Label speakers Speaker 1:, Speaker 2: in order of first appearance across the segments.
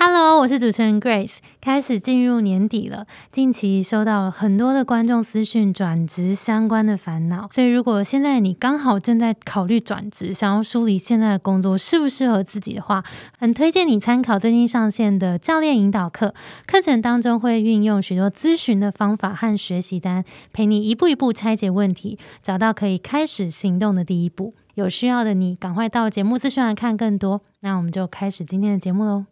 Speaker 1: Hello，我是主持人 Grace。开始进入年底了，近期收到很多的观众私讯转职相关的烦恼，所以如果现在你刚好正在考虑转职，想要梳理现在的工作适不适合自己的话，很推荐你参考最近上线的教练引导课。课程当中会运用许多咨询的方法和学习单，陪你一步一步拆解问题，找到可以开始行动的第一步。有需要的你，赶快到节目资讯来看更多。那我们就开始今天的节目喽。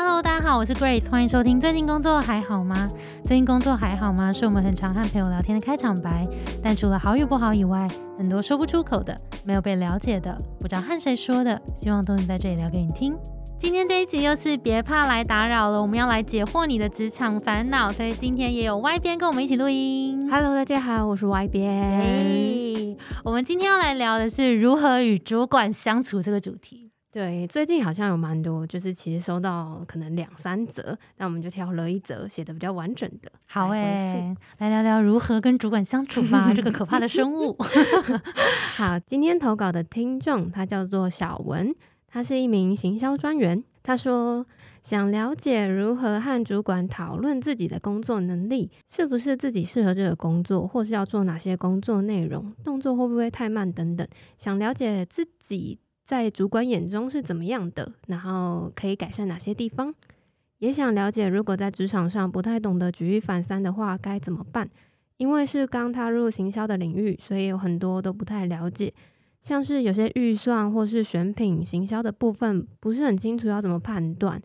Speaker 1: Hello，大家好，我是 Grace，欢迎收听。最近工作还好吗？最近工作还好吗？是我们很常和朋友聊天的开场白。但除了好与不好以外，很多说不出口的、没有被了解的、不知道和谁说的，希望都能在这里聊给你听。今天这一集又是别怕来打扰了，我们要来解惑你的职场烦恼，所以今天也有 Y 边跟我们一起录音。
Speaker 2: Hello，大家好，我是 Y 边。
Speaker 1: 嘿，我们今天要来聊的是如何与主管相处这个主题。
Speaker 2: 对，最近好像有蛮多，就是其实收到可能两三则，那我们就挑了一则写的比较完整的。
Speaker 1: 好
Speaker 2: 来
Speaker 1: 诶、
Speaker 2: 回复
Speaker 1: 来聊聊如何跟主管相处吧，这个可怕的生物。
Speaker 2: 好，今天投稿的听众他叫做小文，他是一名行销专员。他说想了解如何和主管讨论自己的工作能力，是不是自己适合这个工作，或是要做哪些工作内容，动作会不会太慢等等。想了解自己在主管眼中是怎么样的，然后可以改善哪些地方。也想了解，如果在职场上不太懂得举一反三的话，该怎么办？因为是刚踏入行销的领域，所以有很多都不太了解，像是有些预算或是选品、行销的部分不是很清楚要怎么判断，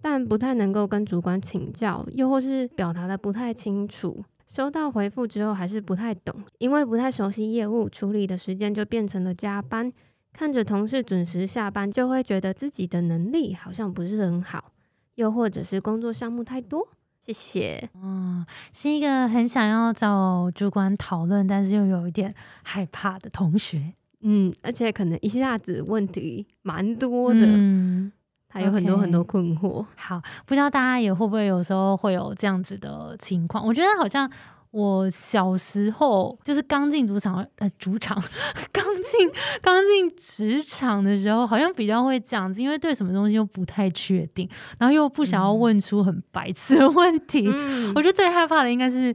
Speaker 2: 但不太能够跟主管请教，又或是表达的不太清楚。收到回复之后还是不太懂，因为不太熟悉业务，处理的时间就变成了加班。看着同事准时下班，就会觉得自己的能力好像不是很好，又或者是工作项目太多。谢谢。
Speaker 1: 嗯，是一个很想要找主管讨论，但是又有一点害怕的同学。
Speaker 2: 嗯，而且可能一下子问题蛮多的，
Speaker 1: 嗯，
Speaker 2: 还有很多很多困惑。
Speaker 1: 好，不知道大家也会不会有时候会有这样子的情况？我觉得好像我小时候就是刚进主场，呃，主场 刚进刚进职场的时候，好像比较会这样子，因为对什么东西又不太确定，然后又不想要
Speaker 2: 嗯
Speaker 1: 问出很白痴的问题。
Speaker 2: 嗯
Speaker 1: 我觉得最害怕的应该是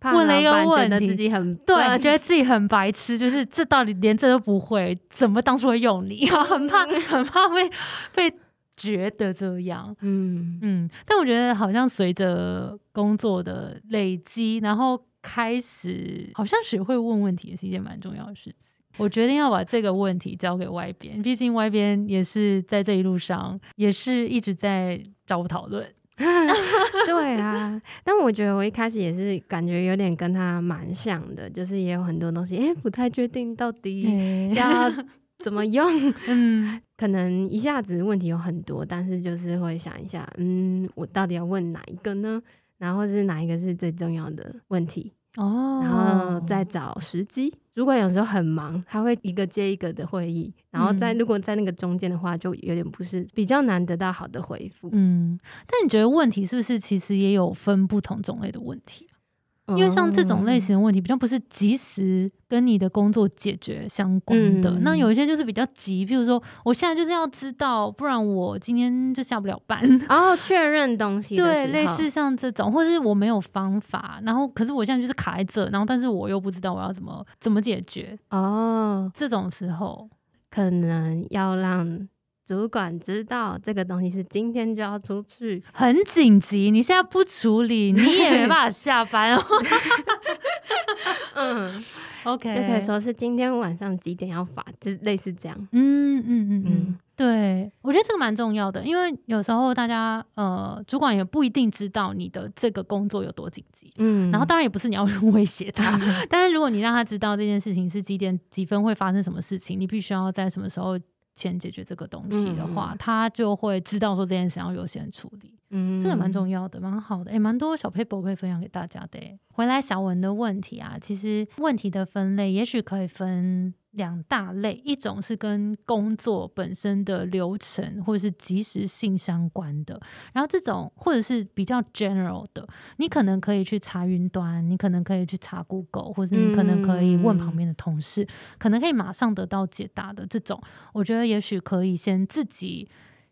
Speaker 1: 问了一个问题
Speaker 2: 自己很
Speaker 1: 对，
Speaker 2: 笨
Speaker 1: 觉得自己很白痴，就是这到底连这都不会，怎么当初会用你？很怕，很怕被被觉得这样。
Speaker 2: 嗯
Speaker 1: 嗯，但我觉得好像随着工作的累积，然后开始好像学会问问题也是一件蛮重要的事情。我决定要把这个问题交给外边，毕竟外边也是在这一路上，也是一直在找我讨论。
Speaker 2: 对啊，但我觉得我一开始也是感觉有点跟他蛮像的，就是也有很多东西，哎、不太确定到底要怎么用，
Speaker 1: 嗯，
Speaker 2: 可能一下子问题有很多，但是就是会想一下，嗯，我到底要问哪一个呢？然后是哪一个是最重要的问题，
Speaker 1: 哦，
Speaker 2: 然后再找时机。主管有时候很忙，他会一个接一个的会议，然后在、
Speaker 1: 嗯
Speaker 2: 如果在那个中间的话，就有点不是比较难得到好的回复。
Speaker 1: 嗯，但你觉得问题是不是其实也有分不同种类的问题？因为像这种类型的问题，比较不是及时跟你的工作解决相关的。
Speaker 2: 嗯
Speaker 1: 那有一些就是比较急，譬如说我现在就是要知道，不然我今天就下不了班。
Speaker 2: 然后，确认东西
Speaker 1: 对，类似像这种，或是我没有方法，然后可是我现在就是卡在这，然后但是我又不知道我要怎么怎么解决。
Speaker 2: 哦，
Speaker 1: 这种时候，
Speaker 2: 可能要让主管知道这个东西是今天就要出去。
Speaker 1: 很紧急，你现在不处理，你也没办法下班哦。
Speaker 2: 嗯
Speaker 1: ，OK，
Speaker 2: 就可以说是今天晚上几点要发，就类似这样。
Speaker 1: 嗯嗯嗯嗯
Speaker 2: 嗯，
Speaker 1: 对，我觉得这个蛮重要的，因为有时候大家呃，主管也不一定知道你的这个工作有多紧急。
Speaker 2: 嗯
Speaker 1: 然后当然也不是你要威胁他，但是如果你让他知道这件事情是几点几分会发生什么事情，你必须要在什么时候前解决这个东西的话，
Speaker 2: 嗯
Speaker 1: 他就会知道说这件事要优先处理。
Speaker 2: 嗯，
Speaker 1: 这个蛮重要的，蛮好的，诶，蛮多小 paper 可以分享给大家的。回来小文的问题啊，其实问题的分类也许可以分两大类，一种是跟工作本身的流程或者是及时性相关的，然后这种或者是比较 general 的，你可能可以去查云端，你可能可以去查 Google，或者你可能可以问旁边的同事，可能可以马上得到解答的这种，我觉得也许可以先自己。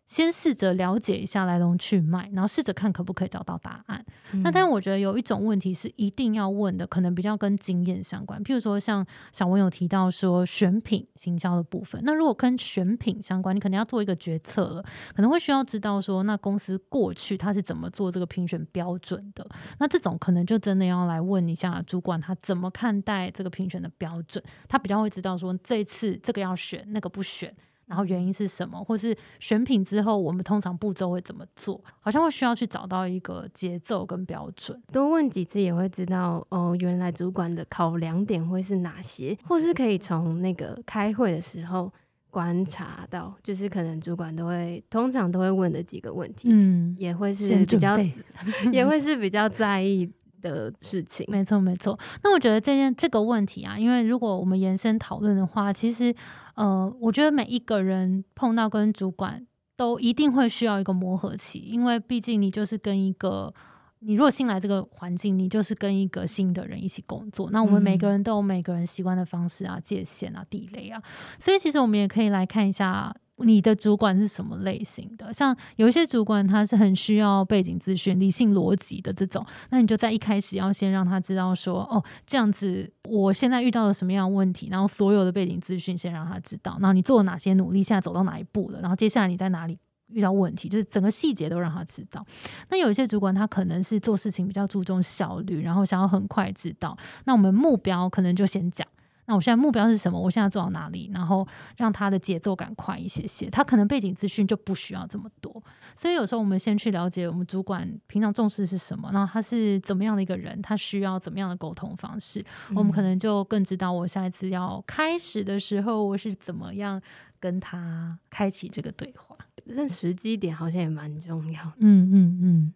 Speaker 1: 先试着了解一下来龙去脉，然后试着看可不可以找到答案。那但我觉得有一种问题是一定要问的，可能比较跟经验相关。譬如说，像小文有提到说选品行销的部分，那如果跟选品相关，你可能要做一个决策了，可能会需要知道说，那公司过去他是怎么做这个评选标准的。那这种可能就真的要来问一下主管，他怎么看待这个评选的标准，他比较会知道说，这次这个要选，那个不选。然后原因是什么，或是选品之后，我们通常步骤会怎么做？好像会需要去找到一个节奏跟标准。
Speaker 2: 多问几次也会知道哦，原来主管的考量点会是哪些，或是可以从那个开会的时候观察到，就是可能主管都会通常都会问的几个问题，嗯，也会是比较 也会是比较在意。的事情，
Speaker 1: 没错没错。那我觉得这件这个问题啊，因为如果我们延伸讨论的话，其实呃，我觉得每一个人碰到跟主管都一定会需要一个磨合期，因为毕竟你就是跟一个你如果新来这个环境，你就是跟一个新的人一起工作。那我们每个人都有每个人习惯的方式啊、界限啊、地雷啊，所以其实我们也可以来看一下。你的主管是什么类型的？像有一些主管，他是很需要背景资讯、理性逻辑的这种，那你就在一开始要先让他知道说，哦，这样子，我现在遇到了什么样的问题，然后所有的背景资讯先让他知道，然后你做了哪些努力，现在走到哪一步了，然后接下来你在哪里遇到问题，就是整个细节都让他知道。那有一些主管，他可能是做事情比较注重效率，然后想要很快知道，那我们目标可能就先讲。那我现在目标是什么？我现在做到哪里？然后让他的节奏感快一些些，他可能背景资讯就不需要这么多。所以有时候我们先去了解我们主管平常重视是什么，然后他是怎么样的一个人，他需要怎么样的沟通方式，我们可能就更知道我下一次要开始的时候，我是怎么样跟他开启这个对话。
Speaker 2: 但时机点好像也蛮重要。
Speaker 1: 嗯嗯嗯，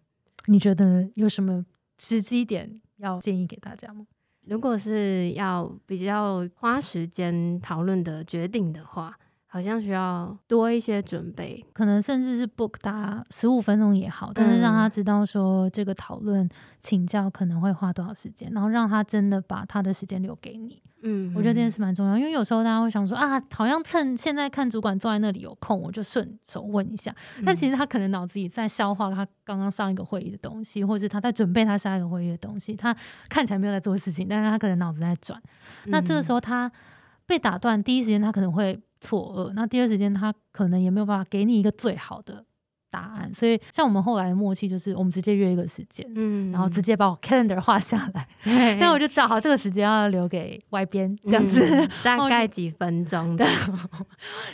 Speaker 1: 你觉得有什么时机点要建议给大家吗？
Speaker 2: 如果是要比较花时间讨论的决定的话。好像需要多一些准备，
Speaker 1: 可能甚至是 book 他十五分钟也好，但是让他知道说这个讨论请教可能会花多少时间，然后让他真的把他的时间留给你。嗯，我觉得这件事蛮重要，因为有时候大家会想说啊，好像趁现在看主管坐在那里有空，我就顺手问一下。但其实他可能脑子里在消化他刚刚上一个会议的东西，或者是他在准备他下一个会议的东西。他看起来没有在做事情，但是他可能脑子在转。那这个时候他被打断，第一时间他可能会。错愕，那第二时间他可能也没有办法给你一个最好的答案，所以像我们后来的默契就是，我们直接约一个时间，嗯，然后直接把我 calendar 画下来 那我就知道好这个时间要留给外边这样子，
Speaker 2: 大概几分钟 的，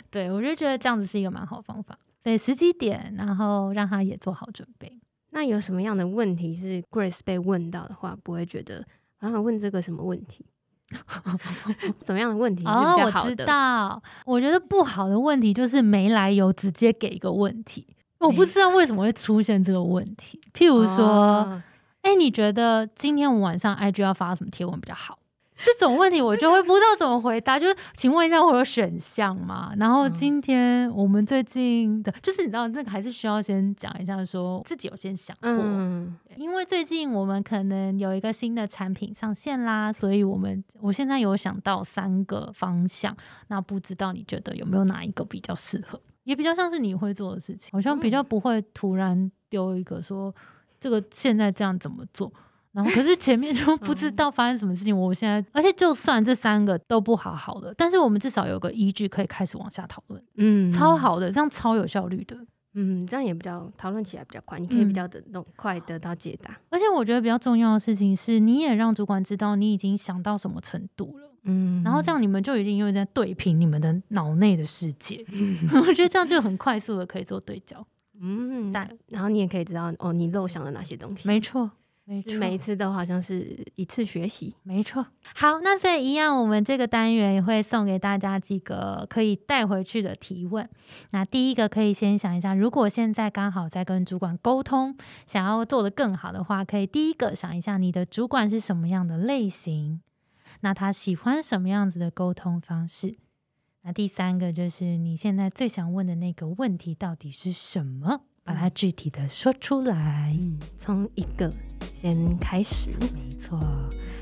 Speaker 1: 对我就觉得这样子是一个蛮好方法，对时机点，然后让他也做好准备。
Speaker 2: 那有什么样的问题是 Grace 被问到的话，不会觉得然后问这个什么问题？什么样的问题是比较好的？我知
Speaker 1: 道，我觉得不好的问题就是没来由直接给一个问题，我不知道为什么会出现这个问题。譬如说，哎，你觉得今天我晚上 IG 要发什么贴文比较好？这种问题我就会不知道怎么回答，就是请问一下，会有选项吗？然后今天我们最近的，就是你知道，这个还是需要先讲一下，说自己有先想过，因为最近我们可能有一个新的产品上线啦，所以我们我现在有想到三个方向，那不知道你觉得有没有哪一个比较适合，也比较像是你会做的事情，好像比较不会突然丢一个说这个现在这样怎么做。然后可是前面就 不知道发生什么事情，我现在而且就算这三个都不好好的，但是我们至少有个依据可以开始往下讨论，嗯，超好的，这样超有效率的，
Speaker 2: 嗯，这样也比较讨论起来比较快，你可以比较的弄快得到解答。
Speaker 1: 而且我觉得比较重要的事情是，你也让主管知道你已经想到什么程度了，嗯，然后这样你们就已经又在对平你们的脑内的世界，我觉得这样就很快速的可以做对焦，
Speaker 2: 嗯，但然后你也可以知道哦，你漏想了哪些东西，
Speaker 1: 没错。没错，
Speaker 2: 每一次都好像是一次学习。
Speaker 1: 没错。好，那所以一样，我们这个单元也会送给大家几个可以带回去的提问。那第一个可以先想一下，如果现在刚好在跟主管沟通，想要做得更好的话，可以第一个想一下你的主管是什么样的类型，那他喜欢什么样子的沟通方式。那第三个就是你现在最想问的那个问题到底是什么？把它具体的说出来。
Speaker 2: 嗯，从一个先开始。
Speaker 1: 没错。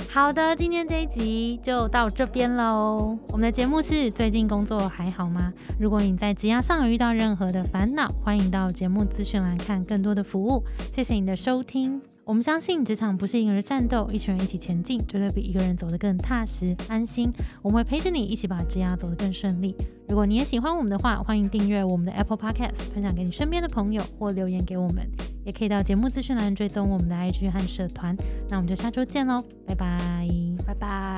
Speaker 1: 好的，今天这一集就到这边喽。我们的节目是最近工作还好吗？如果你在职涯上有遇到任何的烦恼，欢迎到节目资讯栏看更多的服务。谢谢你的收听。我们相信职场不是一个人战斗，一群人一起前进，绝对比一个人走得更踏实安心。我们会陪着你一起把职涯走得更顺利。如果你也喜欢我们的话，欢迎订阅我们的 Apple Podcast，分享给你身边的朋友，或留言给我们。也可以到节目资讯栏追踪我们的 IG 和社团。那我们就下周见喽，拜拜，
Speaker 2: 拜拜。